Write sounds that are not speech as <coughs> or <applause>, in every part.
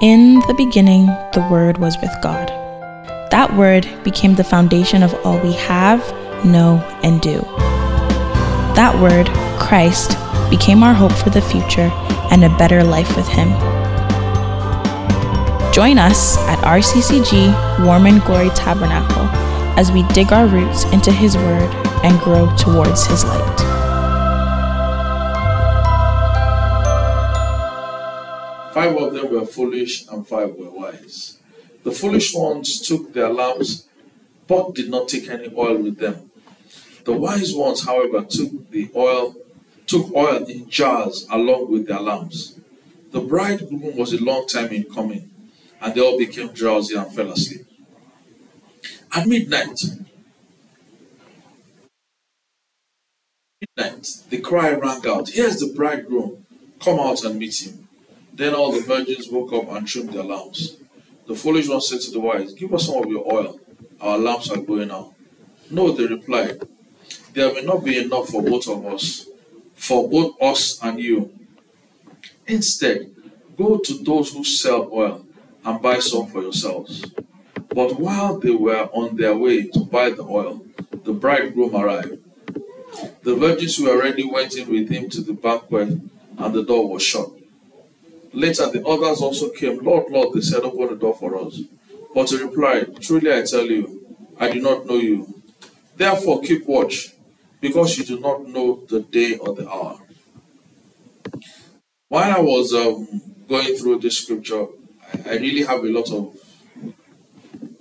In the beginning, the Word was with God. That Word became the foundation of all we have, know, and do. That Word, Christ, became our hope for the future and a better life with Him. Join us at RCCG Warm and Glory Tabernacle as we dig our roots into His Word and grow towards His light. Five of them were foolish and five were wise. The foolish ones took their lamps, but did not take any oil with them. The wise ones, however, took the oil, took oil in jars along with their lamps. The bridegroom was a long time in coming, and they all became drowsy and fell asleep. At midnight, midnight, the cry rang out, Here's the bridegroom, come out and meet him. Then all the virgins woke up and trimmed their lamps. The foolish one said to the wise, Give us some of your oil. Our lamps are going out. No, they replied, There will not be enough for both of us, for both us and you. Instead, go to those who sell oil and buy some for yourselves. But while they were on their way to buy the oil, the bridegroom arrived. The virgins who already went in with him to the banquet, and the door was shut. Later, the others also came. Lord, Lord, they said, Open the door for us. But he replied, Truly I tell you, I do not know you. Therefore, keep watch, because you do not know the day or the hour. While I was um, going through this scripture, I, I really have a lot of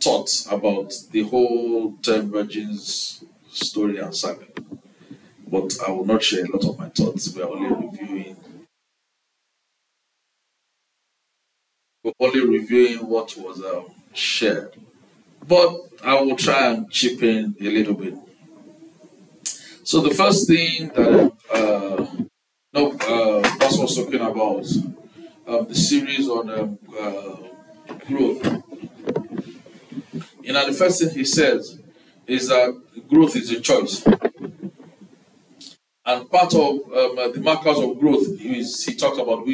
thoughts about the whole 10 virgins story and saga. But I will not share a lot of my thoughts. We are only reviewing only reviewing what was um, shared. But I will try and chip in a little bit. So the first thing that uh, no, uh, Pastor was talking about um, the series on um, uh, growth. You know, the first thing he says is that growth is a choice. And part of um, the markers of growth is he talked about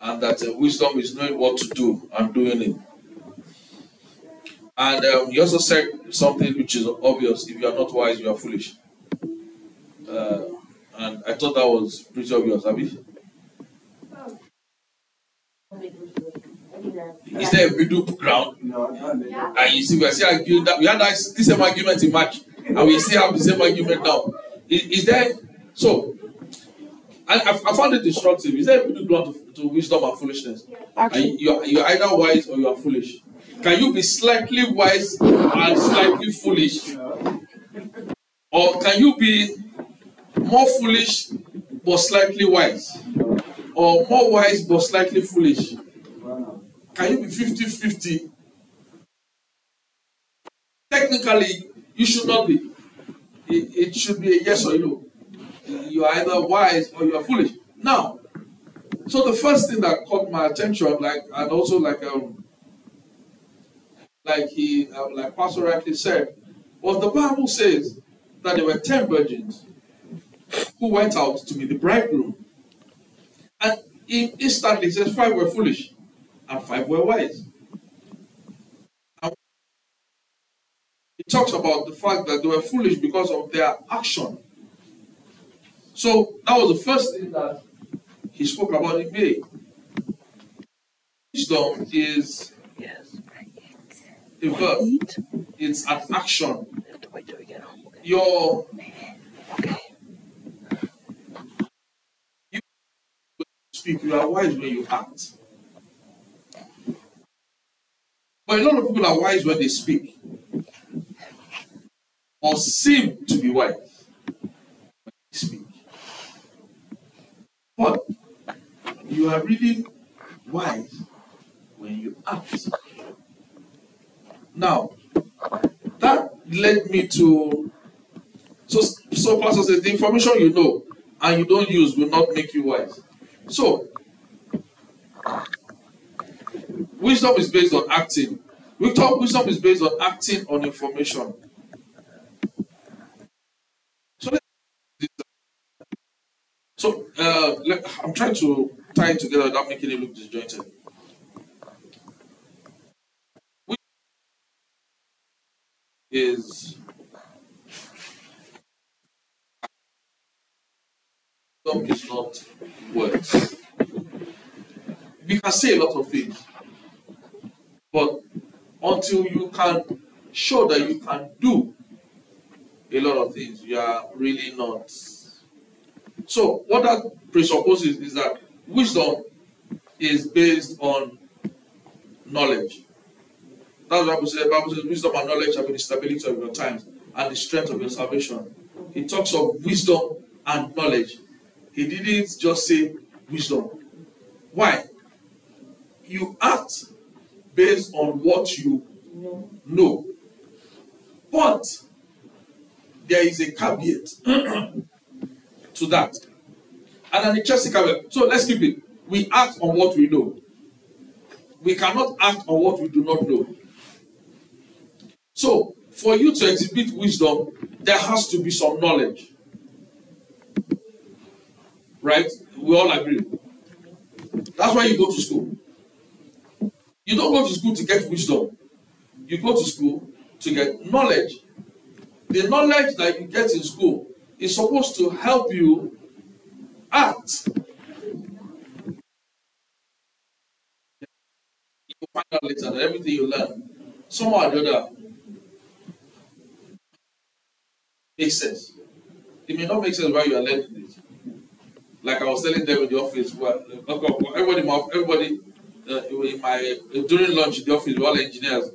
and that uh, wisdom is knowing what to do and doing it. And um, he also said something which is obvious if you are not wise, you are foolish. Uh, and I thought that was pretty obvious, Abby. Is there a middle ground? And you see, we are still arguing that we had the same argument in March, and we still have the same argument now. Is, is there so? I, I found it instructive. Is there middle ground to, to wisdom and foolishness? And you are, you are either wise or you are foolish. Can you be slightly wise and slightly foolish? Or can you be more foolish but slightly wise? Or more wise but slightly foolish? Can you be 50 50? Technically, you should not be. It, it should be a yes or no. You are either wise or you are foolish. Now, so the first thing that caught my attention, like, and also like, um, like he, um, like Pastor rightly said, was the Bible says that there were ten virgins who went out to meet the bridegroom, and in instantly says five were foolish and five were wise. It talks about the fact that they were foolish because of their action. So that was the first thing that he spoke about in May. Wisdom is a verb. It's an action. Your you speak, you are wise when you act. But a lot of people are wise when they speak, or seem to be wise when they speak. But you are really wise when you act. Now, that led me to so so pastor says the information you know and you don't use will not make you wise. So wisdom is based on acting. We talk wisdom is based on acting on information. So uh, I'm trying to tie it together without making it look disjointed. Is is is not words. We can say a lot of things, but until you can show that you can do a lot of things, you are really not so, what that presupposes is that wisdom is based on knowledge. That's what Bible says. The Bible says, wisdom and knowledge have been the stability of your times and the strength of your salvation. He talks of wisdom and knowledge. He didn't just say wisdom. Why? You act based on what you know. But there is a caveat <clears throat> to that. And an interesting caveat. So let's keep it. We act on what we know. We cannot act on what we do not know. So, for you to exhibit wisdom, there has to be some knowledge. Right? We all agree. That's why you go to school. You don't go to school to get wisdom. You go to school to get knowledge. The knowledge that you get in school is supposed to help you act. You find out later that everything you learn, somehow or the other, makes sense. It may not make sense why you are learning it. Like I was telling them in the office, well, everybody, everybody uh, in my during lunch in the office, we're all engineers,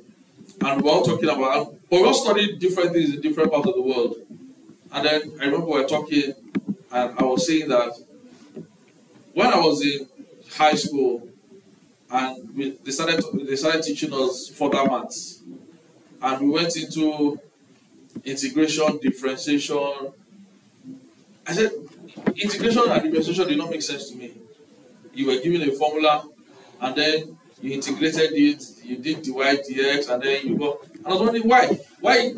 and we're all talking about, but we all studied different things in different parts of the world. And then I remember we were talking, and I was saying that when I was in high school, and we, they started they started teaching us further maths, and we went into integration, differentiation. I said integration and differentiation did not make sense to me. You were given a formula, and then you integrated it, you did dy dx, and then you go. And I was wondering why, why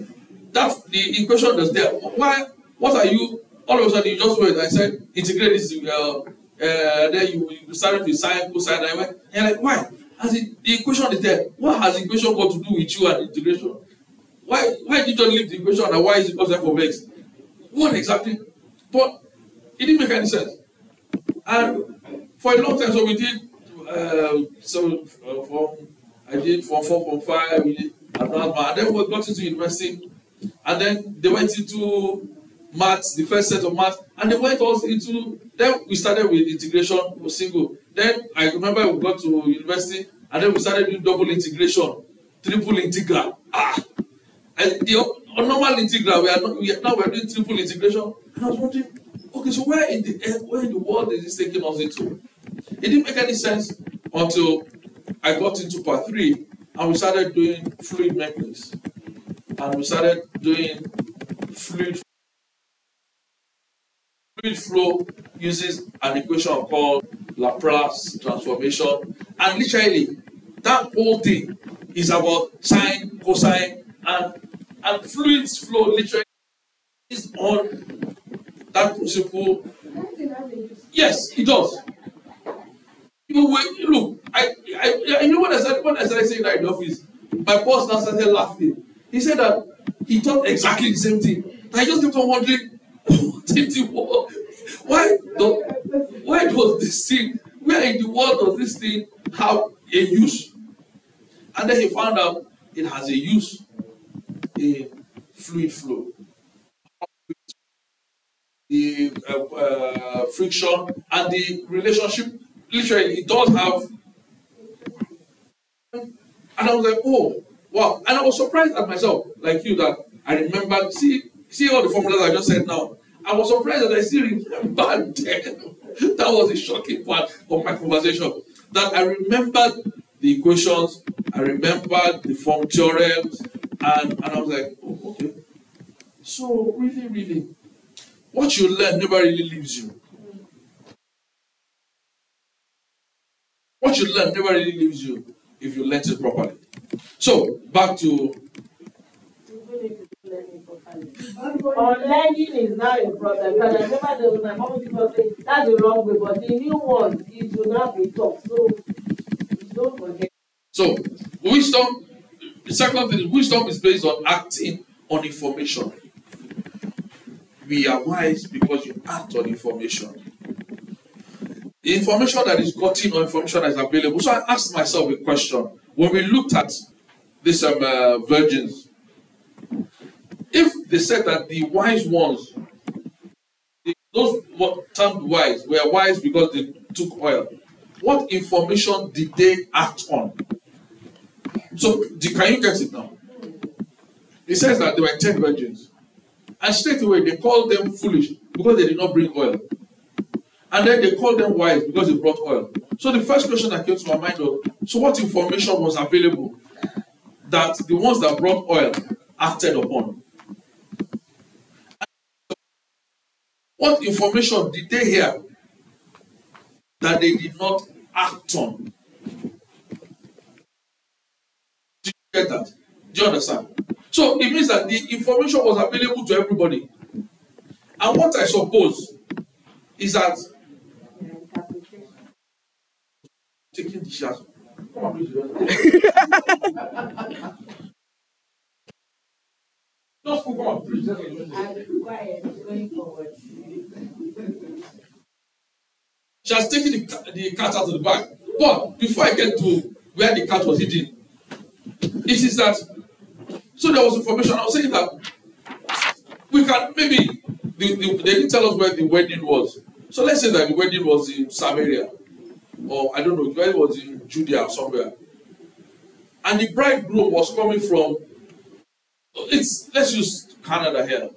that the equation was there. Why? What are you? All of a sudden, you just went. I said integrate this. Uh, uh, then you, you started with sine, cosine. I went. And like why? As the, the equation is there. What has the equation got to do with you and integration? Why? Why did you just leave the equation and why is equals f of x? What exactly? But it didn't make any sense. And for a long time, so we did. Uh, so uh, from I did from four point five, we did advanced and then we got into university, and then they went into maths, the first set of maths, and they went also into. Then we started with integration, with single. Then I remember we got to university, and then we started doing double integration, triple integral. Ah, and the normal integral we are not. We are, now we are doing triple integration, and I was wondering Okay, so where in the eh, where in the world is this taking us into? It didn't make any sense until I got into part three and we started doing fluid mechanics. And we started doing fluid fluid flow uses an equation called Laplace transformation. And literally, that whole thing is about sine, cosine, and and fluid flow literally is on that principle. Yes, it does. You wait, look, I, I, you know what I said when I started saying that in the office, my boss now started laughing. He said that he thought exactly the same thing. I just kept on wondering, <laughs> what in the? Why, the, why does this thing, where in the world does this thing have a use? And then he found out it has a use in fluid flow the uh, uh, friction and the relationship. Literally, it does have. And I was like, oh, wow. And I was surprised at myself, like you, that I remember, see, see all the formulas I just said now. I was surprised that I still remember <laughs> then. that was the shocking part of my conversation. That I remembered the equations, I remembered the form theorems, and, and I was like, oh, okay. So, really, really, what you learn never really leaves you. What you learn never really leaves you if you learn it properly. So, back to. Unlearning is now a problem. Because I remember there was my mom people say that's the wrong way, but the new one it will not be taught. So don't forget. So wisdom, the second thing is wisdom is based on acting on information. We are wise because you act on information. The information that is gotten or information that is available. So I asked myself a question when we looked at these um, uh, virgins. If they said that the wise ones, those termed wise, were wise because they took oil, what information did they act on? So, can you get it now? It says that there were 10 virgins. And straight away they called them foolish because they did not bring oil. And then they called them wise because they brought oil. So the first question that came to my mind was so what information was available that the ones that brought oil acted upon? What information did they hear that they did not act on? Do you get that? Do you understand? So it means that the information was available to everybody. And what I suppose is that taking the shots. Come on, please. <laughs> Just come on, please. I'm quiet going forward. She has taken the, the cat out of the bag. But before I get to where the cat was hidden, it is that so there was information. I was saying that we can maybe the, the, they didn't tell us where the wedding was. So let's say that the wedding was in Samaria, or I don't know, wedding was in Judea or somewhere, and the bridegroom was coming from. It's let's use Canada here.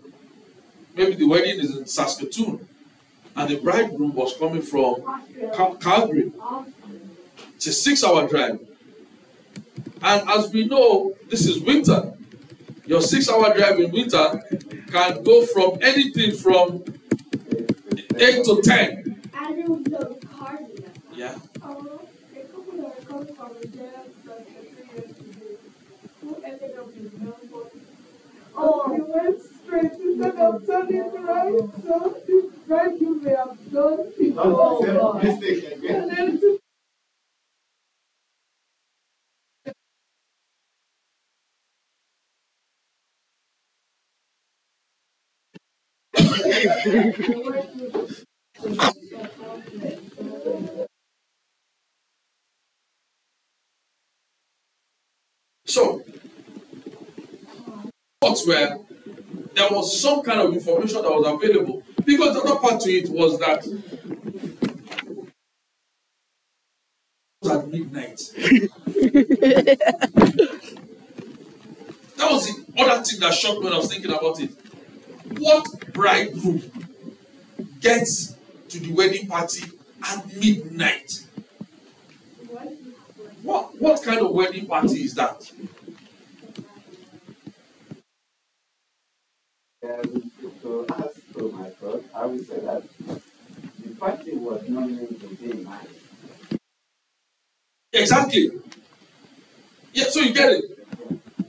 Maybe the wedding is in Saskatoon, and the bridegroom was coming from Cal- Calgary. It's a six-hour drive, and as we know, this is winter. Your six-hour drive in winter can go from anything from eight to ten. Oh, he went straight instead of turning right, so the right you may have done before. Oh, God. And then to <laughs> <laughs> thoughts were there was some kind of information that was available because the other part to it was that at midnight. that was the other thing that shocked me when I was thinking about it. What bridegroom gets to the wedding party at midnight? What what kind of wedding party is that? Um, to ask for my thought, I would say that the party was not meant to be nice. Exactly. Yeah, so you get it.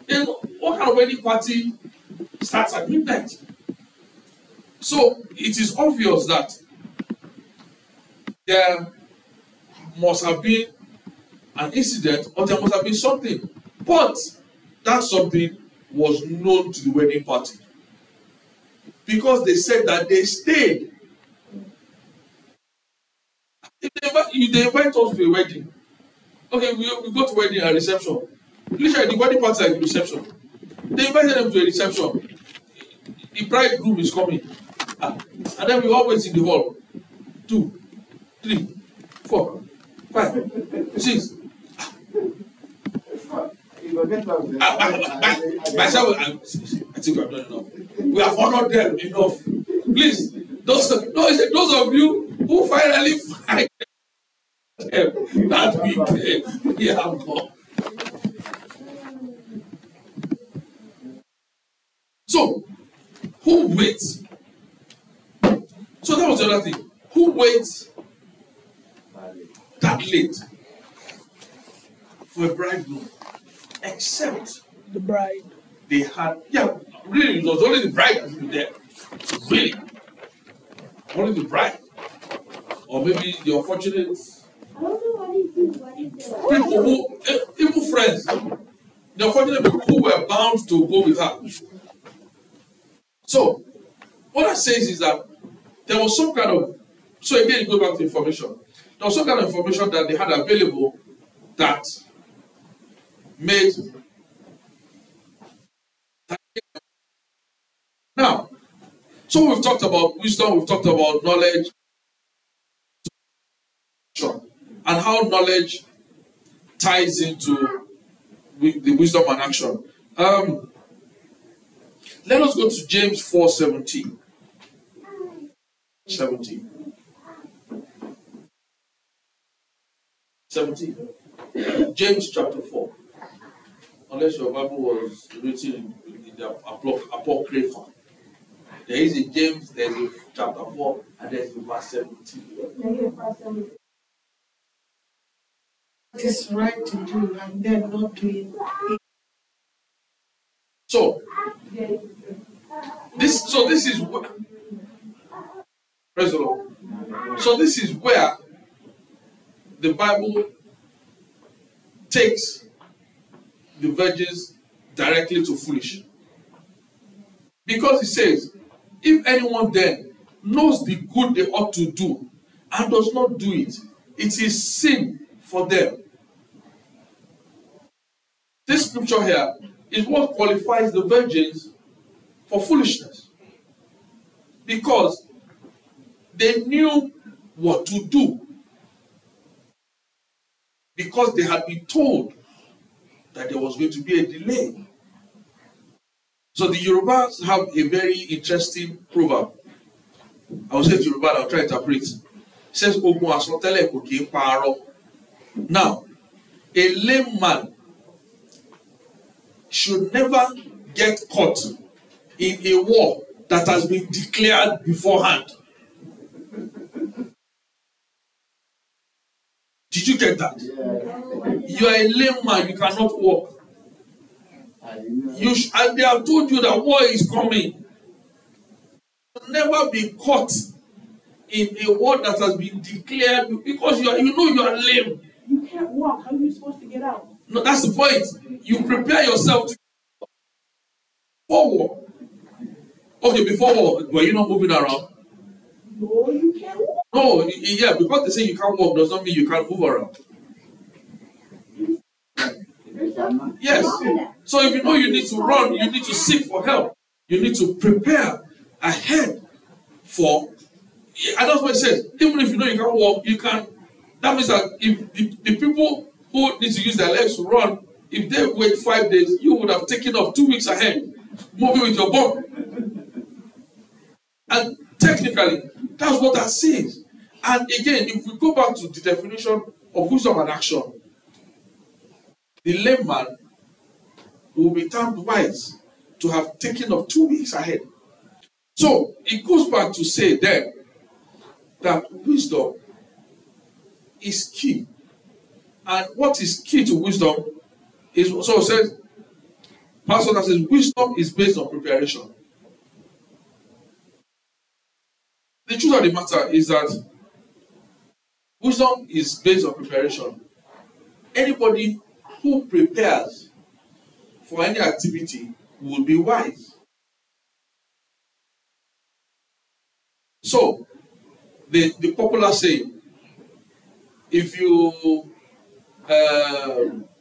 Then what kind of wedding party starts at midnight? So it is obvious that there must have been an incident or there must have been something. But that something was known to the wedding party. Because they said that they stayed. If they, if they invite us to a wedding, okay, we, we go to wedding and reception. Literally, the wedding party like reception. They invited them to a reception. The bridegroom is coming. Ah, and then we all wait in the hall. Two, three, four, five, six. You forget what was I, I, I, myself, I, I think we have done enough. We have honored them enough. Please, those, those, those of you who finally find them that week, they have gone. So, who waits? So that was the other thing. Who waits that late for a bridegroom? Except the bride. they had, yeah, really, it was only the bride that was there. Really. Only the bride. Or maybe the unfortunate people who, eh, even friends, the unfortunate people who were bound to go with her. So, what that says is that there was some kind of, so again, go back to information. There was some kind of information that they had available that made. Now, so we've talked about wisdom, we've talked about knowledge, and how knowledge ties into the wisdom and action. Um, let us go to James 4 17. 17. 17. James chapter 4. Unless your Bible was written in, the apocrypha. There is a James, there's a chapter 4, and there's a verse 17. It is right to do and then not doing it. So, this so this is where praise the Lord. So this is where the Bible takes the virgins directly to foolish. Because it says, if anyone then knows the good they ought to do and does not do it, it is sin for them. This scripture here is what qualifies the virgins for foolishness. Because they knew what to do. Because they had been told that there was going to be a delay. So the Yorubas have a very interesting proverb. I will say it Yoruba, I'll try to interpret. It says, Ogun asọtẹ́lẹ̀ kò kí ń. Now, a lame man should never get caught in a war that has been declared beforehand. Did you get that? Yeah. You are a lame man, you cannot walk. You sh- and they have told you that war is coming. Never be caught in a war that has been declared because you are, you know you are lame. You can't walk. How are you supposed to get out? No, that's the point. You prepare yourself to for war. Okay, before war, were you not moving around? No, you can't walk. No, yeah, because they say you can't walk does not mean you can't move around. Yes, So if you know you need to run, you need to seek for help. You need to prepare ahead for. And that's what it says. Even if you know you can't walk, you can. That means that if the, the people who need to use their legs to run, if they wait five days, you would have taken off two weeks ahead, moving with your bum. And technically, that's what that says. And again, if we go back to the definition of wisdom and action, the lame man will be termed wise to have taken off two weeks ahead. So it goes back to say then that wisdom is key. And what is key to wisdom is so it says, Pastor that says wisdom is based on preparation. The truth of the matter is that wisdom is based on preparation. Anybody who prepares for any activity will be wise. So, the, the popular saying, if you, uh,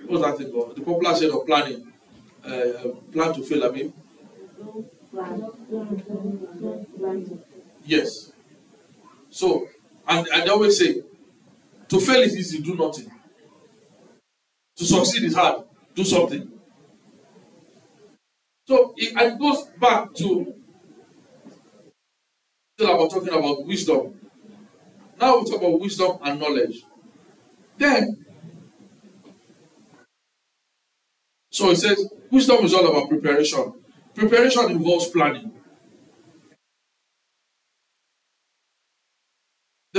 what's that thing called? The popular saying of planning, uh, plan to fail, I mean, yes. So, and, and they always say, to fail is easy, do nothing. To succeed is hard, do something. So it, goes back to still about talking about wisdom. Now we talk about wisdom and knowledge. Then, so it says wisdom is all about preparation. Preparation involves planning.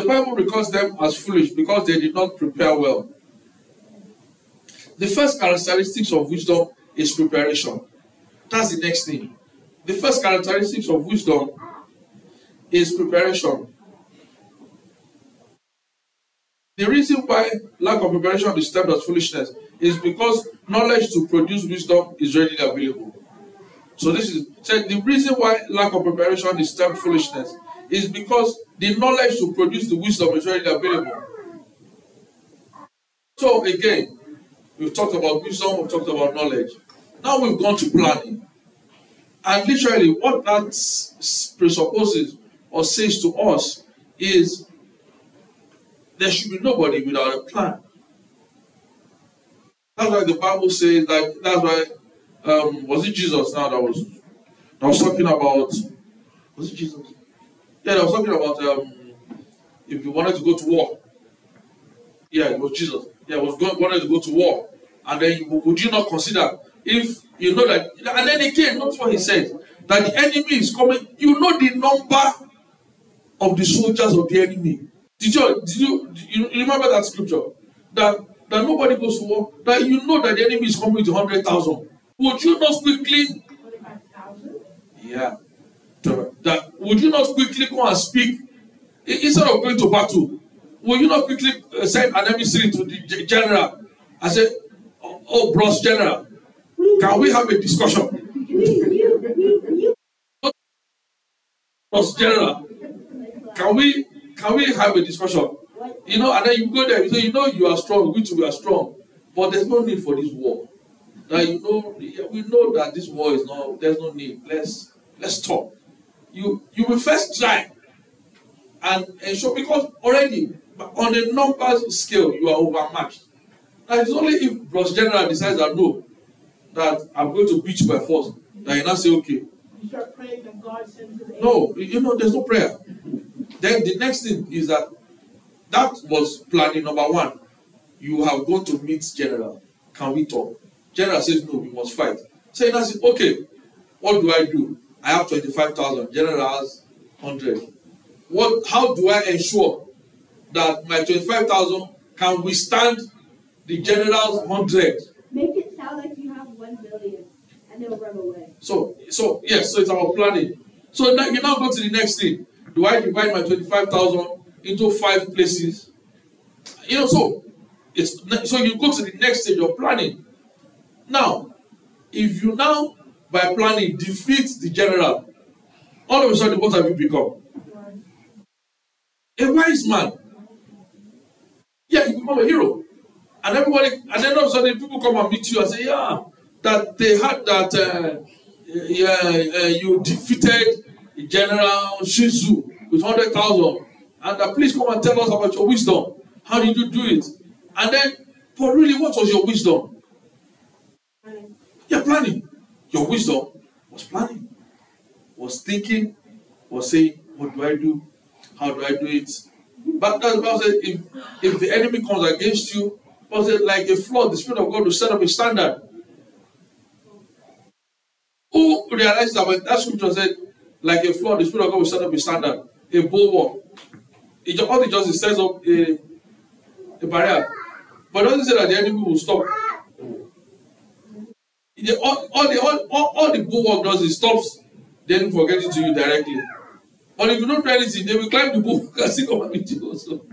The Bible records them as foolish because they did not prepare well. The first characteristics of wisdom is preparation. That's the next thing. The first characteristics of wisdom is preparation. The reason why lack of preparation is termed as foolishness is because knowledge to produce wisdom is readily available. So this is the reason why lack of preparation is termed foolishness is because the knowledge to produce the wisdom is already available. So again, we've talked about wisdom, we've talked about knowledge. Now we've gone to planning. And literally, what that presupposes or says to us is there should be nobody without a plan. That's why the Bible says that. That's why um, was it Jesus now that was that was talking about was it Jesus? Yeah, that was talking about um, if you wanted to go to war. Yeah, it was Jesus. Yeah, was going wanted to go to war, and then you, would you not consider if you know that? And then again, notice what he said that the enemy is coming. You know the number of the soldiers of the enemy. Did you did you, did you remember that scripture that that nobody goes to war? That you know that the enemy is coming to hundred thousand. Would you not quickly yeah. Would you not quickly go and speak i- instead of going to battle? Will you not quickly uh, send an emissary to the ge- general and say, "Oh, oh bros general, can we have a discussion?" Bros general, can we can we have a discussion? You know, and then you go there. You say, "You know, you are strong. We too are strong, but there's no need for this war." That you know, we know that this war is not. There's no need. Let's let's stop. You you will first try and ensure because already on the numbers scale you are overmatched. Now it's only if Bros General decides that no, that I'm going to beat you by force, that you now say okay. That. No, you know, there's no prayer. Then the next thing is that that was planning number one. You have gone to meet general. Can we talk? General says no, we must fight. So you now say, okay, what do I do? I have twenty-five thousand. General has hundred. What? How do I ensure that my twenty-five thousand can withstand the general's hundred? Make it sound like you have one billion, and they'll run away. So, so yes, so it's about planning. So now you now go to the next thing. Do I divide my twenty-five thousand into five places? You know, so it's so you go to the next stage of planning. Now, if you now by planning defeat the general, all of a sudden what have you become? A wise man. Yeah, you become a hero. And everybody, and then all of a sudden people come and meet you and say, yeah, that they had that uh, yeah, uh, you defeated General Shizu with hundred thousand, and uh, please come and tell us about your wisdom. How did you do it? And then, but really, what was your wisdom? Yeah, planning. Your wisdom was planning, was thinking, was saying, what do I do? How do I do it? But that's said, if if the enemy comes against you, was it like a flood? The spirit of God will set up a standard. Who realized that when that scripture said, like a flood, the Spirit of God will set up a standard, a bulwark. It, all it is sets up uh, a, a barrier. But it doesn't say that the enemy will stop. The, all, all, the, all, all, the bulwark does is stops the enemy from getting to you directly. But if you don't do anything, they will climb the bulwark <laughs> and still come and meet you.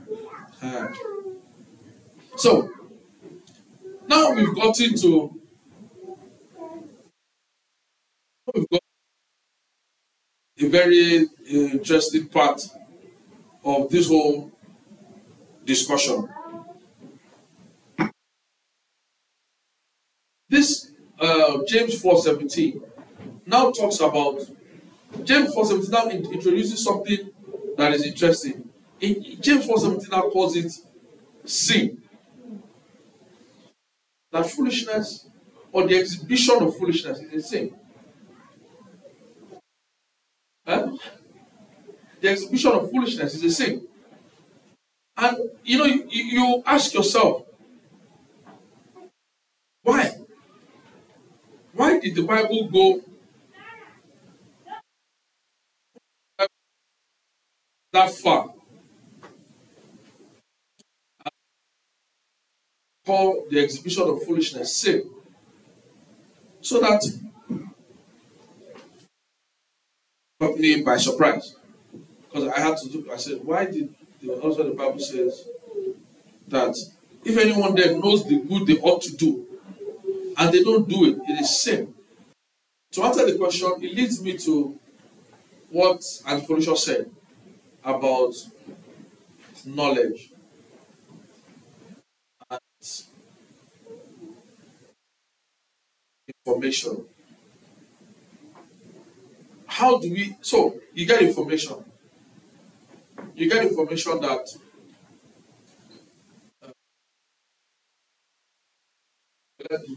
Ah. So, now we've gotten to we've got a very interesting part of this whole discussion. This uh, James 4:17 now talks about James 4:17 now in- introduces something that is interesting. In James 4:17 now calls it sin. That foolishness or the exhibition of foolishness is a sin. Huh? The exhibition of foolishness is a sin. And you know, you, you ask yourself, why? Why did the Bible go that far? Call the exhibition of foolishness sin. So that caught me by surprise. Because I had to do, I said, why did, the, also the Bible says that if anyone there knows the good they ought to do, and they don't do it, it is sin. To answer the question, it leads me to what Antiphonician said about knowledge and information. How do we? So you get information. You get information that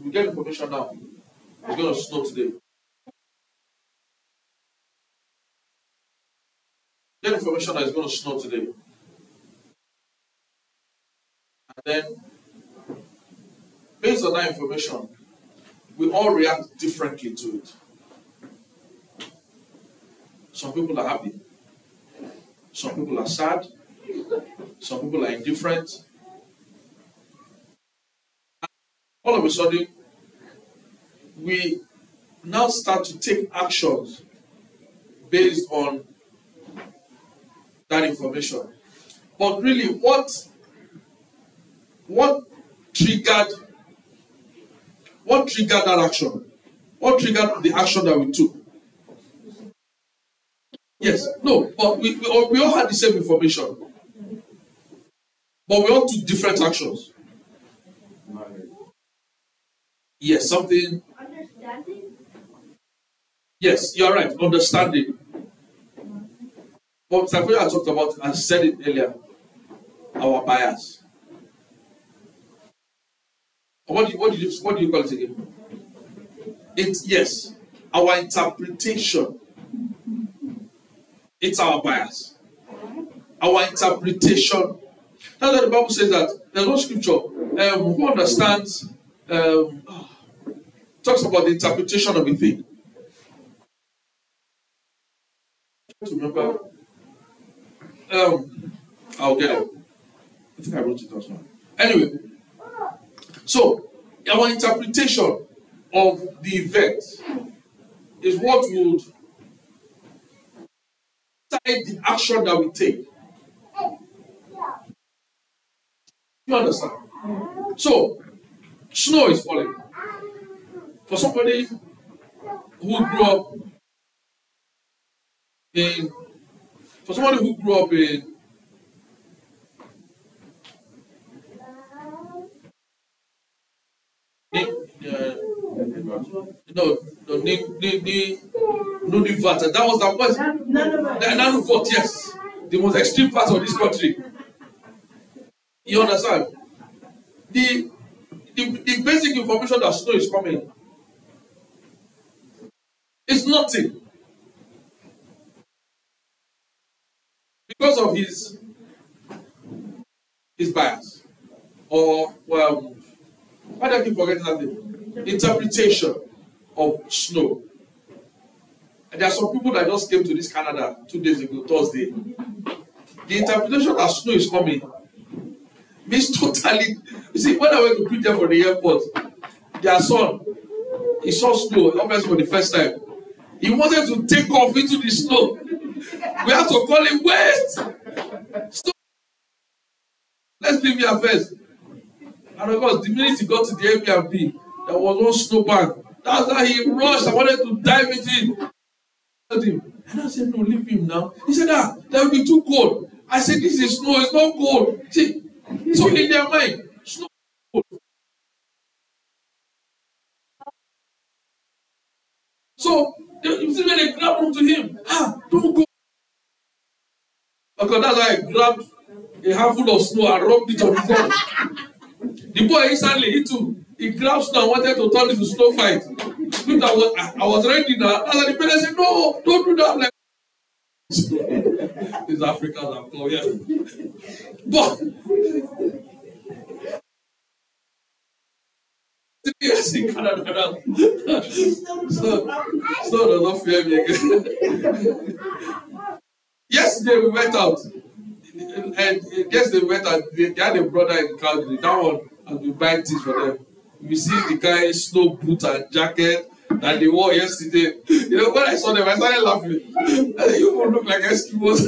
we get information now. It's going to snow today. Get information that it's going to snow today. And then, based on that information, we all react differently to it. Some people are happy, some people are sad, some people are indifferent. All of a sudden, we now start to take actions based on that information. But really, what what triggered what triggered that action? What triggered the action that we took? Yes, no, but we, we, all, we all had the same information. But we all took different actions. Yes, something. Understanding? Yes, you're right. Understanding. But Mr. I talked about, I said it earlier, our bias. What do you, what do you, what do you call it again? It's yes, our interpretation. It's our bias. Our interpretation. That's why the Bible says that there's no scripture um, who understands um, talks about the interpretation of a thing. Remember, um, I'll get it. I think I wrote it as well. Anyway, so our interpretation of the event is what would decide the action that we take. You understand? So, snow is falling. For somebody who grew up in, for somebody who grew up in uh, no no ní ní ní Nunavut that was the was Nunavut yes. The most extreme part of this country. You understand? The the the basic information that snow is coming is nothing because of his his bias or well why do I keep forgetting that thing? Interpretation of snow. And there are some people that just came to this Canada two days ago, Thursday. The interpretation that snow is coming means <laughs> totally. You see, when I went to preach there for the airport, their son, he saw snow, obviously for the first time. He wanted to take off into the snow. We have to call him, wait! Stop. Let's leave here first. And of course, the minute he got to the Airbnb, there was one snowbank. That's why he rushed. I wanted to dive into it. And I said, No, leave him now. He said, Ah, that will be too cold. I said, This is snow, it's not cold. See, so in their mind, snow cold. So you see when they grabbed onto him, ah, don't go. Because that's why I grabbed a handful of snow and rubbed it on his head. The boy instantly, he too, he grabbed snow and wanted to turn it to snow fight. Look, I was, I, was ready now. And the parents said, No, don't do that. I'm like, <laughs> These Africans are cool, yeah. But, yes, in Canada now. so, so does fear me again. <laughs> Yesterday we went out. And yesterday we went out. They, had a brother in Calgary. That one and we buy things for them. We see the guy snow boot and jacket that they wore yesterday. You know, when I saw them, I started laughing. I said, you look like Eskimos.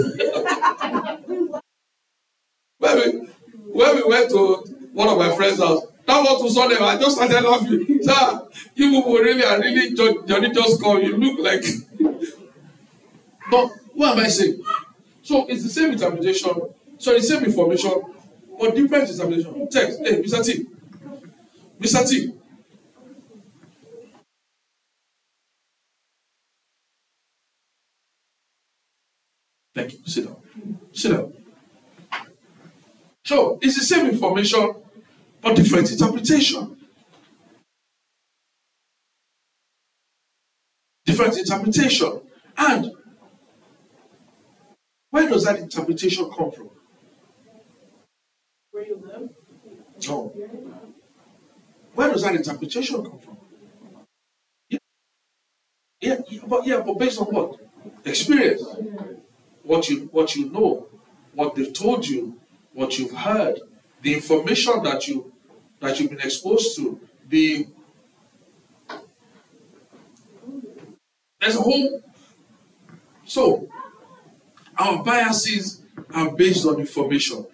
<laughs> when, we, when we went to one of my friend's house, that was to them, I just started laughing. <laughs> Sir, You people really are really Johnny just come. You look like. <laughs> but what am I saying? So it's the same interpretation, so the same information, but different interpretation. Text. Hey, Mr. T. Mr. T. Thank you. Sit down. Sit down. So it's the same information, but different interpretation. Different interpretation. And where does that interpretation come from? Where you live? No. Where does that interpretation come from? Yeah, yeah, yeah, but yeah, but based on what? Experience. What you what you know, what they've told you, what you've heard, the information that you that you've been exposed to, the there's a whole so our biases are based on information.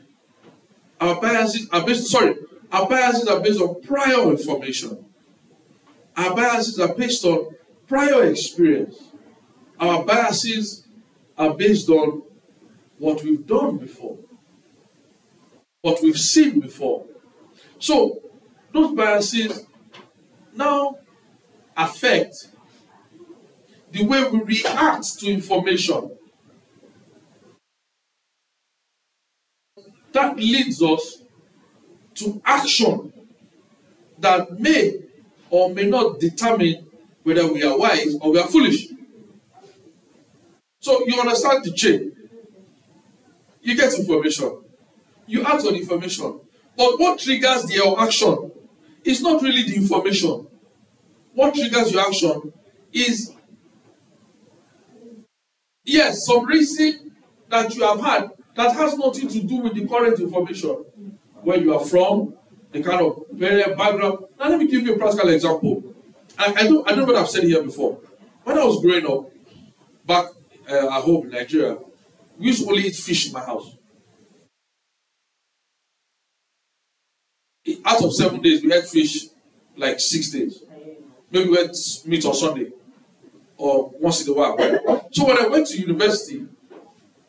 Our biases are based sorry, our biases are based on prior information. Our biases are based on prior experience. Our biases are based on what we've done before, what we've seen before. So, those biases now affect the way we react to information. That leads us to action that may or may not determine whether we are wise or we are foolish. So you understand the chain. You get information. You act on information. But what triggers your action is not really the information. What triggers your action is, yes, some reason that you have had that has nothing to do with the current information. Where you are from, the kind of parent background. Now let me give you a practical example. I, I don't I don't know what I've said here before. When I was growing up, back uh, at home in Nigeria, we used to only eat fish in my house. Out of seven days, we ate fish like six days. Maybe we ate meat on Sunday or once in a while. So when I went to university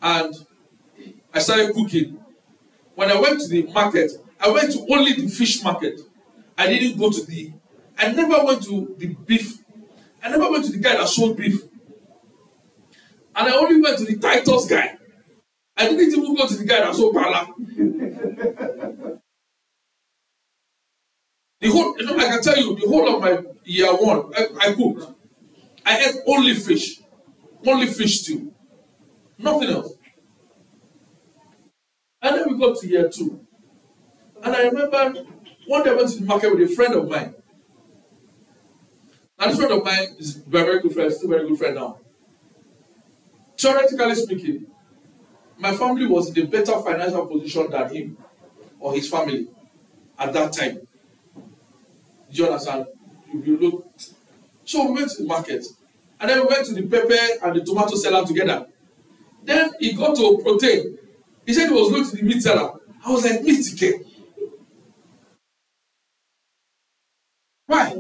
and I started cooking, when I went to the market, I went to only the fish market. I didn't go to the, I never went to the beef. I never went to the guy that sold beef. And I only went to the Titus guy. I didn't even go to the guy that sold pala. <laughs> The whole, you know, I can tell you, the whole of my year one, I, I cooked. I ate only fish, only fish stew, nothing else. And then we got to year two. And I remember one day I went to the market with a friend of mine. And this friend of mine is very, very good friend, still very good friend now. Theoretically speaking, my family was in a better financial position than him or his family at that time. You understand? You look. So we went to the market. And then we went to the pepper and the tomato seller together. Then he got to protein. He said he was going to the meat seller. I was like, meat again. Why?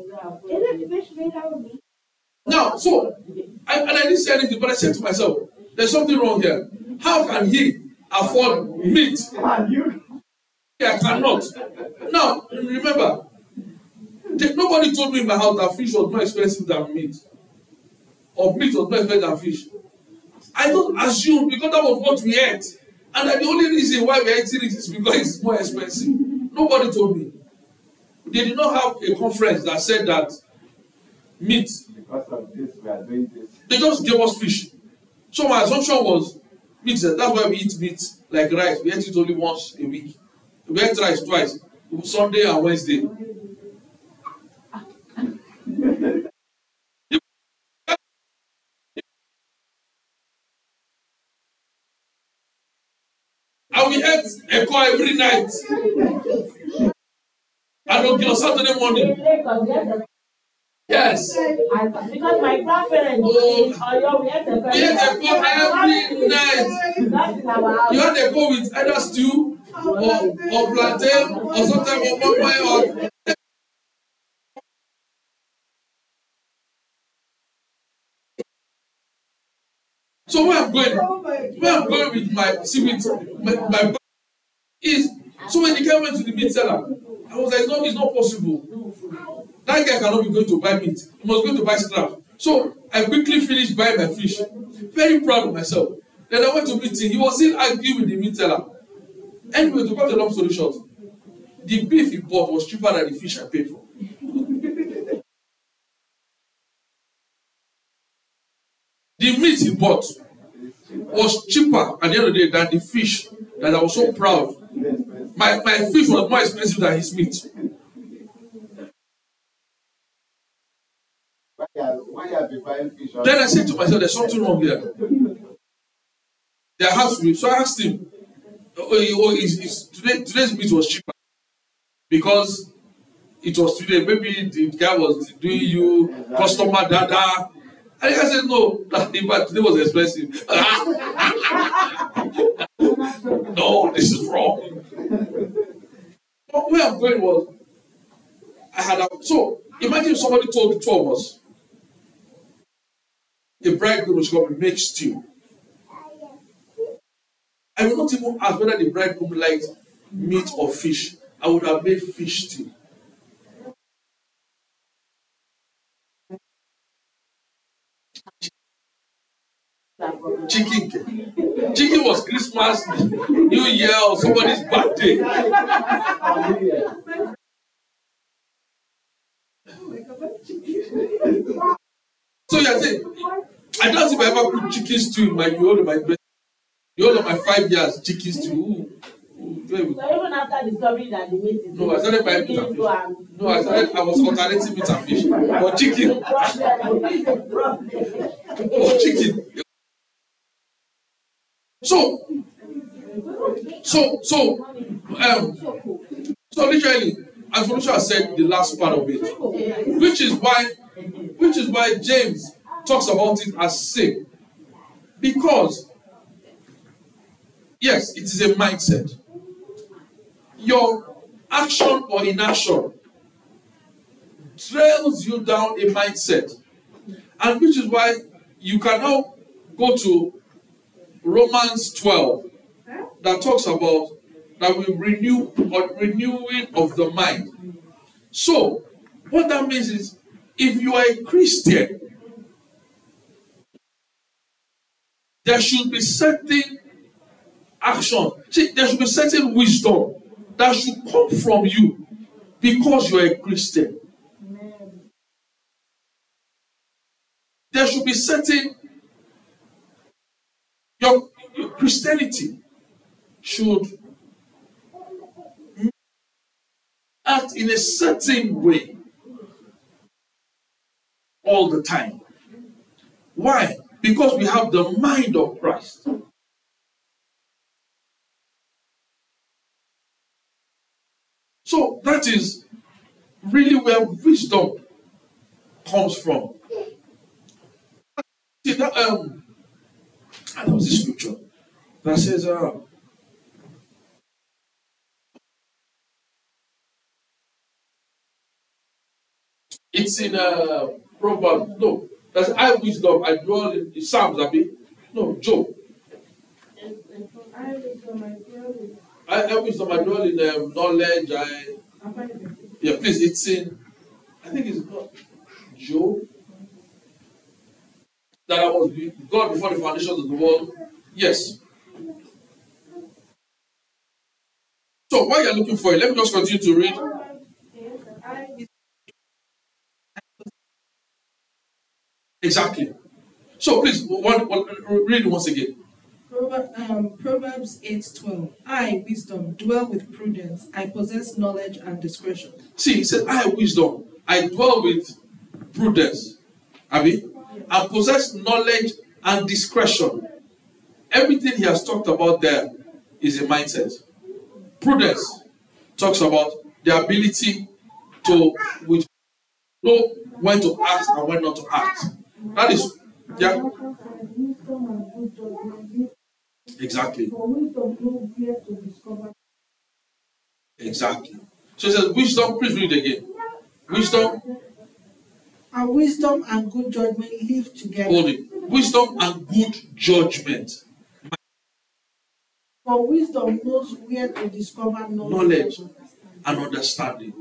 Now, so, I, and I didn't say anything, but I said to myself, there's something wrong here. How can he afford meat? I cannot. Now, remember, nobody told me in my house that fish was more expensive than meat. Or meat was more expensive than fish. I don't assume because that was what we ate. And that the only reason why we're eating it is because it's more expensive. Nobody told me. They did not have a conference that said that meat. Because of this, we are doing this. They just gave us fish. So my assumption was meat. That's why we eat meat like rice. We eat it only once a week. We ate rice twice, Sunday and Wednesday. And we ate Eko every night. And on Saturday morning. The- Yes. I- Because my grandparents Oh. in Oyo, we had the. We every night. You had Eko with either stew or, or plantain or sometimes or papaya or So where I'm going, Oh where I'm going with my see with my, my is so when the guy went to the meat seller, I was like, no, it's not possible. That guy cannot be going to buy meat. He must go to buy scrap. So I quickly finished buying my fish. Very proud of myself. Then I went to meet him. He was still arguing with the meat seller. Anyway, to cut a long story short, the beef he bought was cheaper than the fish I paid for. The meat he bought was cheaper at the end of the day than the fish that I was so proud. My, my fish was more expensive than his meat. Then I said to myself, there's something wrong here. Has to be. So I asked him, oh, oh, is, is, today, today's meat was cheaper because it was today. Maybe the guy was doing you customer data. And I said, no, in fact, today was expensive. <laughs> no, this is wrong. But where I'm going was, I had a, so imagine somebody told the two of us, the bridegroom is going to make stew. I would not even ask whether the bridegroom likes meat or fish. I would have made fish stew. Chicken. cake. Chicken was Christmas, New Year, or somebody's birthday. So you're saying, I don't think I ever put chicken stew in my whole of my breast. Of my five years, chicken stew. Ooh, even after discovering that the meat is No, I started buying meat and fish. No, I started, I was alternating meat and fish. But chicken, but chicken. So, so, so, um, so literally, as Felicia said, the last part of it, which is why, which is why James talks about it as sin, because yes, it is a mindset. Your action or inaction trails you down a mindset, and which is why you can now go to Romans 12 that talks about that we renew or renewing of the mind. So, what that means is if you are a Christian, there should be certain action. See, there should be certain wisdom that should come from you because you are a Christian. There should be certain your, your Christianity should act in a certain way all the time. Why? Because we have the mind of Christ. So that is really where wisdom comes from. See that um and there was this scripture that says uh it's in uh Proverbs. No, that's I wisdom I dwell in, in Psalms, Abi. No, Job. I was on my brother. I, I wisdom I dwell in um, knowledge. I yeah, please. It's in. I think it's not Job. That I was God before the foundations of the world. Yes. So while you're looking for it, let me just continue to read. Exactly. So please, one, one, read once again. Um, Proverbs 8:12. I, wisdom, dwell with prudence. I possess knowledge and discretion. See, he said, I wisdom. I dwell with prudence. Abi, and possess knowledge and discretion. Everything he has talked about there is a mindset. Prudence talks about the ability to know when to act and when not to act. That is, yeah, wisdom and good judgment. Exactly, For wisdom, know where to discover. exactly. So it says, wisdom. Please read again. Wisdom. And wisdom and good judgment live together. Hold it. wisdom and good judgment. For wisdom knows where to discover knowledge. Knowledge. and understanding.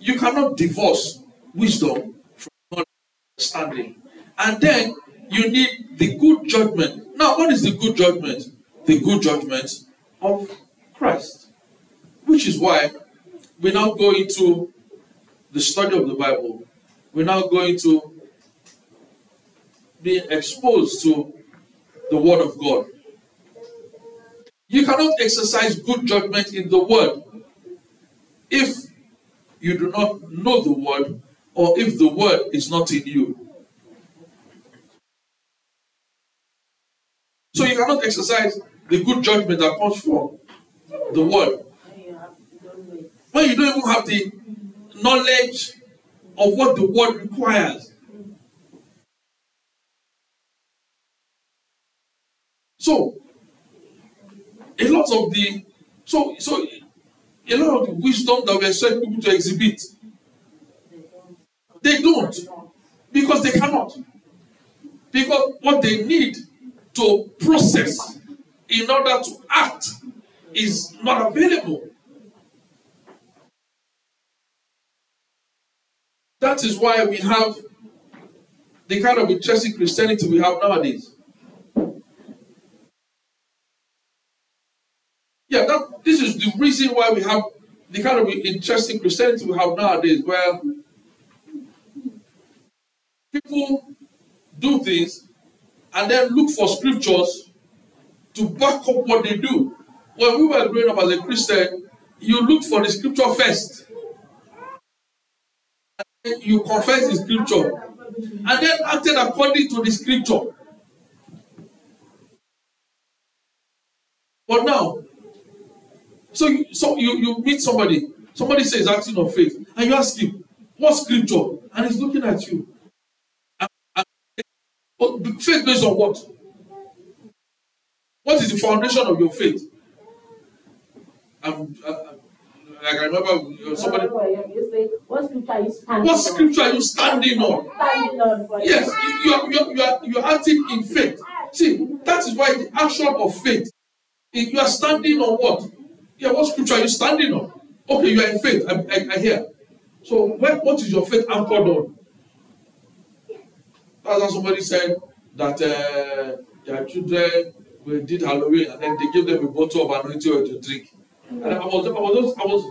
You cannot divorce wisdom from knowledge and understanding. And then you need the good judgment. Now, what is the good judgment? The good judgment of Christ. Which is why we now go into the study of the Bible. We're now going to be exposed to the Word of God. You cannot exercise good judgment in the Word if you do not know the Word or if the Word is not in you. So you cannot exercise the good judgment that comes from the Word when you don't even have the knowledge of what the Word requires. So, a lot of the so so a lot of the wisdom that we expect people to exhibit, they don't because they cannot. Because what they need to process in order to act is not available. That is why we have the kind of interesting Christianity we have nowadays. Yeah, that this is the reason why we have the kind of interesting Christianity we have nowadays, where people do things and then look for scriptures to back up what they do. When we were growing up as a Christian, you look for the scripture first. You confess the scripture and then acted according to the scripture. But now, so you, so you, you meet somebody, somebody says acting of faith, and you ask him, what scripture? And he's looking at you. Faith based on what? What is the foundation of your faith? I'm, I, like I remember somebody. You say, what scripture are you standing What scripture are you standing on? Standing on Yes, you, you, are, you, are, you, are, you are acting in faith. See, that is why the action of faith. If you are standing on what? Yeah, what scripture are you standing on? Okay, you are in faith. I, I, I hear. So, what, what is your faith anchored on? That's how somebody said that uh, their children we did Halloween and then they gave them a bottle of anointing oil to drink. And I was, I was, I was,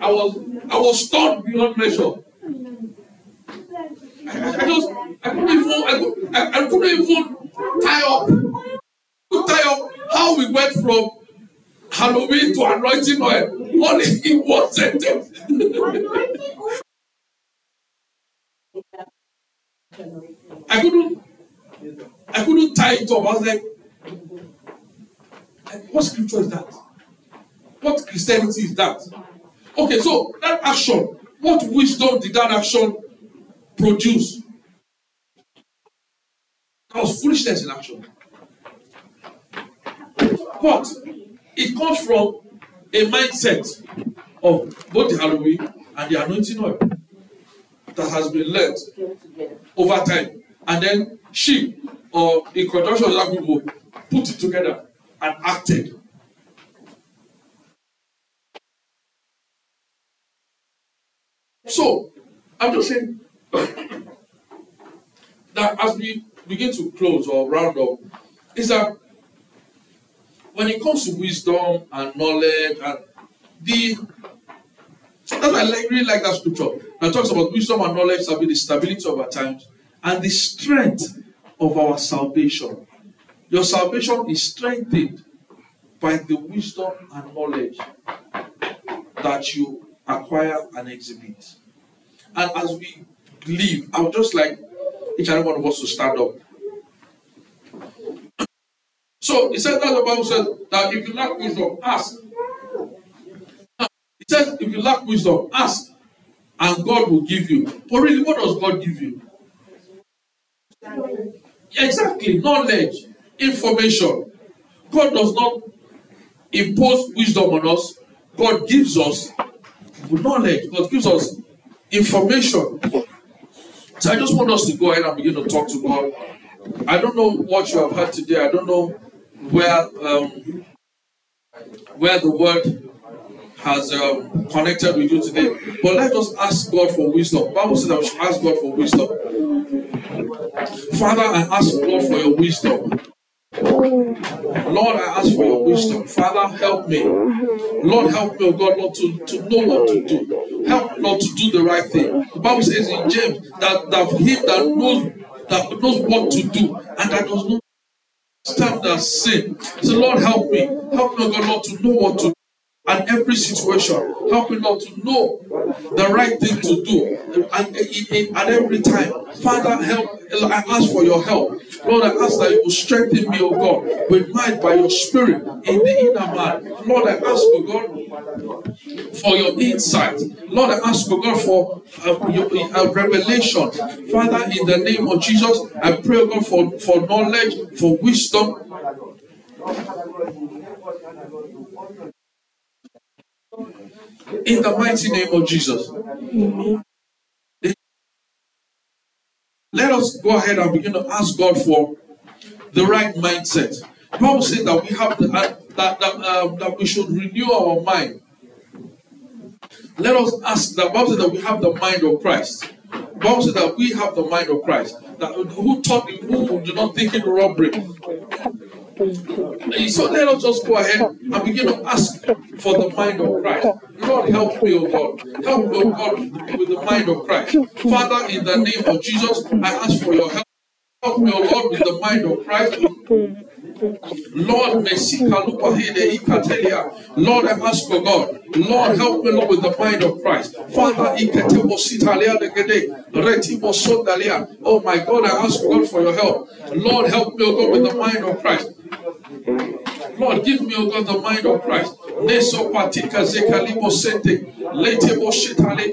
I was, I was stunned beyond measure. I, I, just, I couldn't even, I, could, I, I couldn't even tie up, tie up how we went from Halloween to anointing oil. Only in one I couldn't, I couldn't tie it up. I was like, what scripture is that? What Christianity is that? Okay, so that action, what wisdom did that action produce? That was foolishness in action. But it comes from a mindset of both the Halloween and the anointing oil that has been learned over time. And then she, or in conjunction with other people, put it together and acted. So, I'm just saying <coughs> that as we begin to close or round up, is that when it comes to wisdom and knowledge and the that's why I really like that scripture that talks about wisdom and knowledge the stability of our times and the strength of our salvation. Your salvation is strengthened by the wisdom and knowledge that you acquire and exhibit. And as we leave, I would just like each and every one of us to stand up. So it says that the Bible says that if you lack wisdom, ask. It says if you lack wisdom, ask, and God will give you. But really, what does God give you? Exactly, knowledge, information. God does not impose wisdom on us. God gives us knowledge. God gives us information. So I just want us to go ahead and begin to talk to God I don't know what you have heard today. I don't know where um, where the word has um, connected with you today. But let us ask God for wisdom. Bible says that we should ask God for wisdom. Father, I ask God for your wisdom. Lord, I ask for your wisdom. Father, help me. Lord, help me, oh God, Lord, to, to know what to do. Help, Lord, to do the right thing. The Bible says in James that, that him that knows that knows what to do and that does not stand that sin. So Lord, help me. Help me, oh God, Lord, to know what to do. And every situation, help me, Lord, to know the right thing to do. And at every time, Father, help. I ask for your help. Lord, I ask that you will strengthen me, oh God, with might by your spirit in the inner man. Lord, I ask, oh God, for your insight. Lord, I ask, oh God, for uh, your, uh, revelation. Father, in the name of Jesus, I pray, God, for, for knowledge, for wisdom. In the mighty name of Jesus. Let us go ahead and begin to ask God for the right mindset. Paul said that we have the, uh, that that, uh, that we should renew our mind. Let us ask that Bible said that we have the mind of Christ. Bible said that we have the mind of Christ. That who taught you who do not think in robbery. So let us just go ahead and begin to ask for the mind of Christ. Lord, help me, O God. Help me, O God, with the mind of Christ. Father, in the name of Jesus, I ask for your help. Help me, O Lord, with the mind of Christ. Lord. Lord, I ask for God. Lord, help me, Lord, with the mind of Christ. Father, oh my God, I ask God for your help. Lord, help me, O God, with the mind of Christ. Lord, give me, O God, the mind of Christ. Neso patika zekalibo sente. Lete bo shitale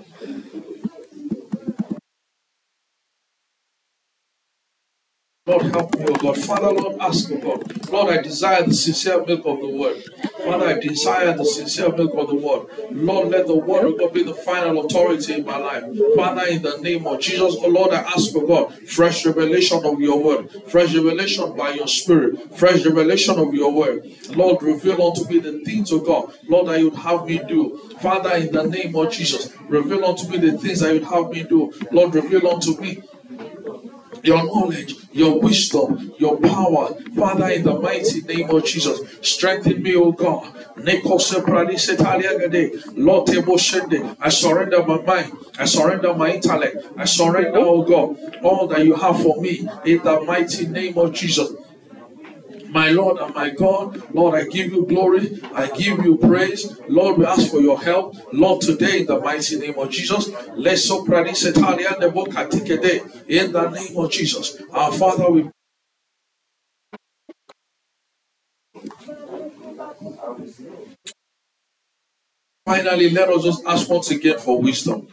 Lord, help me, O God. Father, Lord, ask, O God. Lord, I desire the sincere milk of the word. Father, I desire the sincere milk of the word. Lord, let the word of God be the final authority in my life. Father, in the name of Jesus, oh Lord, I ask, for God, fresh revelation of your word, fresh revelation by your spirit, fresh revelation of your word. Lord, reveal unto me the things of God, Lord, that you'd have me do. Father, in the name of Jesus, reveal unto me the things that you'd have me do. Lord, reveal unto me your knowledge, your wisdom, your power. Father, in the mighty name of Jesus, strengthen me, O God. I surrender my mind. I surrender my intellect. I surrender, O God, all that you have for me in the mighty name of Jesus. My Lord and my God, Lord, I give you glory. I give you praise. Lord, we ask for your help. Lord, today in the mighty name of Jesus, let's so in the name of Jesus. Our Father, we Finally, let us just ask once again for wisdom.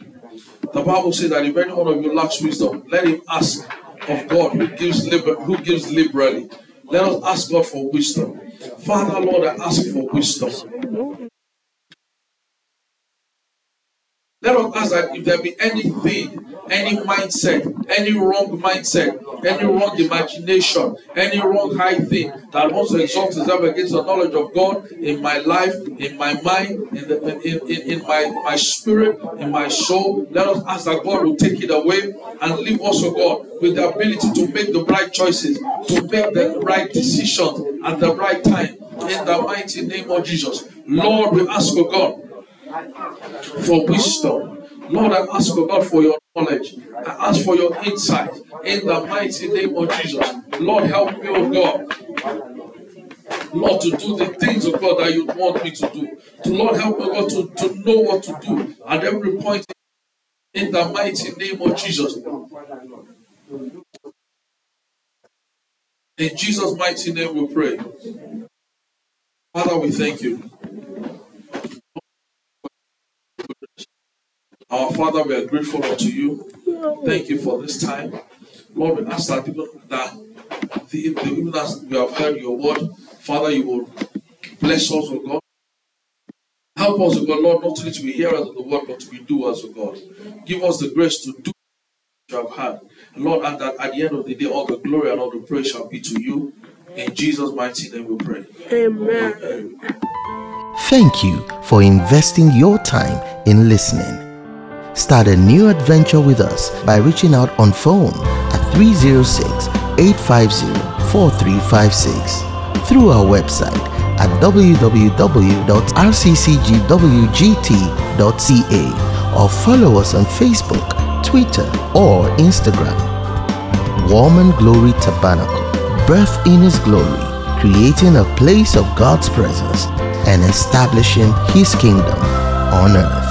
The Bible says that if any one of you lacks wisdom, let him ask of God who gives liber- who gives liberally. Let us ask God for wisdom. Father, Lord, I ask for wisdom. Let us ask that if there be anything, any mindset, any wrong mindset, any wrong imagination, any wrong high thing that wants to exalt itself against the knowledge of God in my life, in my mind, in, the, in, in, in my, my spirit, in my soul, let us ask that God will take it away and leave us, oh God, with the ability to make the right choices, to make the right decisions at the right time. In the mighty name of Jesus. Lord, we ask, oh God, for wisdom. Lord, I ask, oh God, for your knowledge. I ask for your insight in the mighty name of Jesus. Lord, help me, oh God. Lord, to do the things of God that you want me to do. To Lord, help me, oh God, to, to know what to do at every point in the mighty name of Jesus. In Jesus' mighty name we pray. Father, we thank you. Our Father, we are grateful unto you. Thank you for this time. Lord, we ask that even, that the, even as we have heard your word, Father, you will bless us, O God. Help us, O God, Lord, not only to be hearers of the word, but to be doers, O God. Give us the grace to do what you have had. And Lord, and that at the end of the day, all the glory and all the praise shall be to you. In Jesus' mighty name we pray. Amen. Thank you for investing your time in listening. Start a new adventure with us by reaching out on phone at 306 850 4356 through our website at www.rccgwgt.ca or follow us on Facebook, Twitter, or Instagram. Warm and Glory Tabernacle, birth in His glory, creating a place of God's presence and establishing His kingdom on earth.